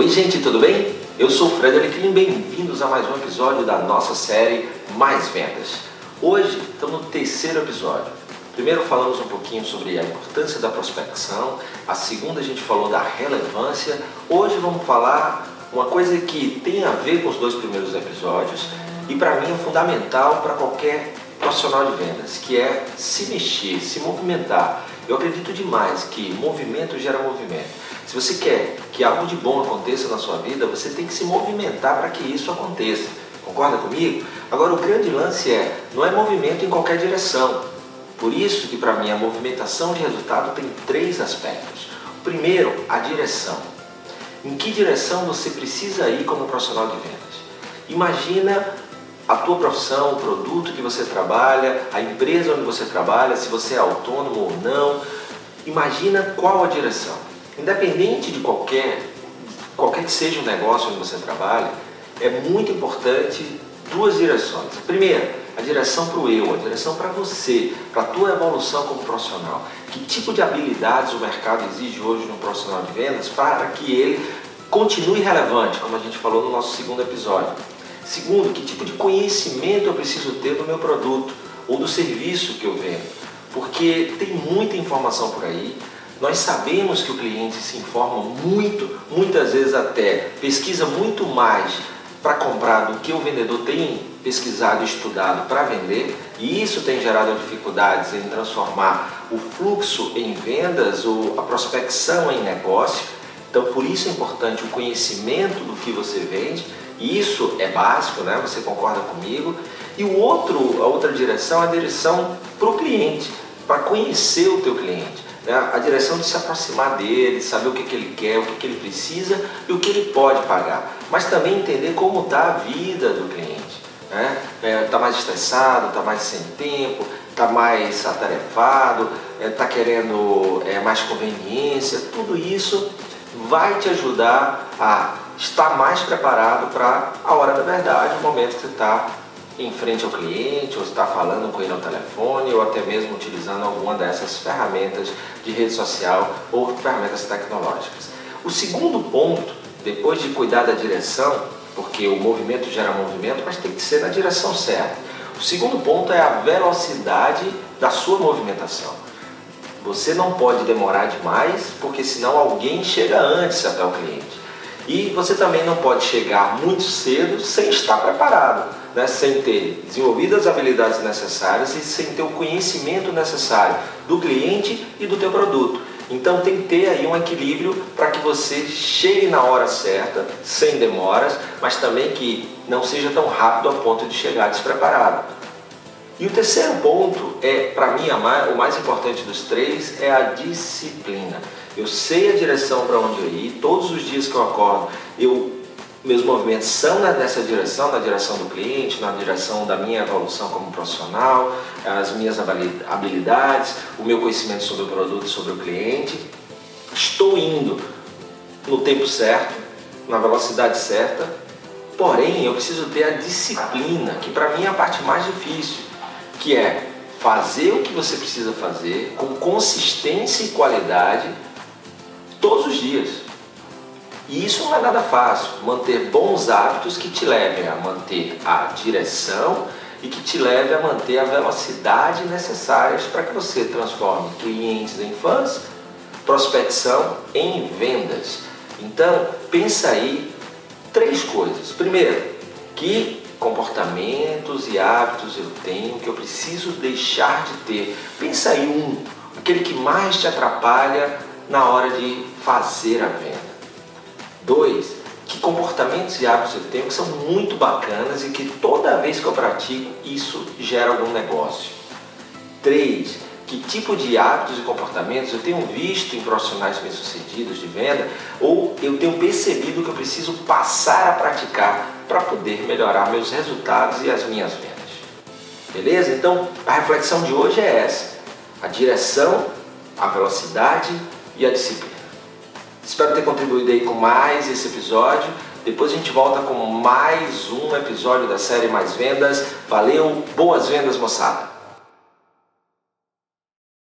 Oi gente, tudo bem? Eu sou o Frederic e bem-vindos a mais um episódio da nossa série Mais Vendas. Hoje estamos no terceiro episódio. Primeiro falamos um pouquinho sobre a importância da prospecção, a segunda a gente falou da relevância. Hoje vamos falar uma coisa que tem a ver com os dois primeiros episódios e para mim é fundamental para qualquer profissional de vendas, que é se mexer, se movimentar. Eu acredito demais que movimento gera movimento. Se você quer que algo de bom aconteça na sua vida, você tem que se movimentar para que isso aconteça. Concorda comigo? Agora o grande lance é, não é movimento em qualquer direção. Por isso que para mim a movimentação de resultado tem três aspectos. O primeiro, a direção. Em que direção você precisa ir como profissional de vendas? Imagina a tua profissão, o produto que você trabalha, a empresa onde você trabalha, se você é autônomo ou não. Imagina qual a direção. Independente de qualquer, qualquer que seja o negócio onde você trabalha, é muito importante duas direções. A primeira, a direção para o eu, a direção para você, para a tua evolução como profissional. Que tipo de habilidades o mercado exige hoje no profissional de vendas para que ele continue relevante, como a gente falou no nosso segundo episódio. Segundo, que tipo de conhecimento eu preciso ter do meu produto ou do serviço que eu vendo. Porque tem muita informação por aí. Nós sabemos que o cliente se informa muito, muitas vezes até pesquisa muito mais para comprar do que o vendedor tem pesquisado estudado para vender, e isso tem gerado dificuldades em transformar o fluxo em vendas ou a prospecção em negócio. Então, por isso é importante o conhecimento do que você vende isso é básico, né? Você concorda comigo? E o outro, a outra direção é a direção para o cliente, para conhecer o teu cliente. Né? A direção de se aproximar dele, saber o que, que ele quer, o que, que ele precisa e o que ele pode pagar. Mas também entender como está a vida do cliente. Está né? é, tá mais estressado, está mais sem tempo, está mais atarefado, está é, querendo é, mais conveniência. Tudo isso vai te ajudar a estar mais preparado para a hora da verdade, o momento que você está em frente ao cliente, ou está falando com ele ao telefone, ou até mesmo utilizando alguma dessas ferramentas de rede social ou ferramentas tecnológicas. O segundo ponto, depois de cuidar da direção, porque o movimento gera movimento, mas tem que ser na direção certa. O segundo ponto é a velocidade da sua movimentação. Você não pode demorar demais, porque senão alguém chega antes até o cliente. E você também não pode chegar muito cedo sem estar preparado, né? sem ter desenvolvido as habilidades necessárias e sem ter o conhecimento necessário do cliente e do teu produto. Então tem que ter aí um equilíbrio para que você chegue na hora certa, sem demoras, mas também que não seja tão rápido a ponto de chegar despreparado. E o terceiro ponto é, para mim, o mais importante dos três é a disciplina. Eu sei a direção para onde eu ir, todos os dias que eu acordo, eu meus movimentos são nessa direção, na direção do cliente, na direção da minha evolução como profissional, as minhas habilidades, o meu conhecimento sobre o produto, sobre o cliente. Estou indo no tempo certo, na velocidade certa, porém eu preciso ter a disciplina, que para mim é a parte mais difícil que é fazer o que você precisa fazer com consistência e qualidade todos os dias. E isso não é nada fácil, manter bons hábitos que te levem a manter a direção e que te leve a manter a velocidade necessárias para que você transforme clientes em fãs, prospecção em vendas. Então, pensa aí três coisas. Primeiro, que comportamentos e hábitos eu tenho que eu preciso deixar de ter. Pensa aí um, aquele que mais te atrapalha na hora de fazer a venda. Dois, que comportamentos e hábitos eu tenho que são muito bacanas e que toda vez que eu pratico isso gera algum negócio. Três, que tipo de hábitos e comportamentos eu tenho visto em profissionais bem-sucedidos de venda ou eu tenho percebido que eu preciso passar a praticar para poder melhorar meus resultados e as minhas vendas. Beleza? Então, a reflexão de hoje é essa: a direção, a velocidade e a disciplina. Espero ter contribuído aí com mais esse episódio. Depois a gente volta com mais um episódio da série Mais Vendas. Valeu, boas vendas, moçada!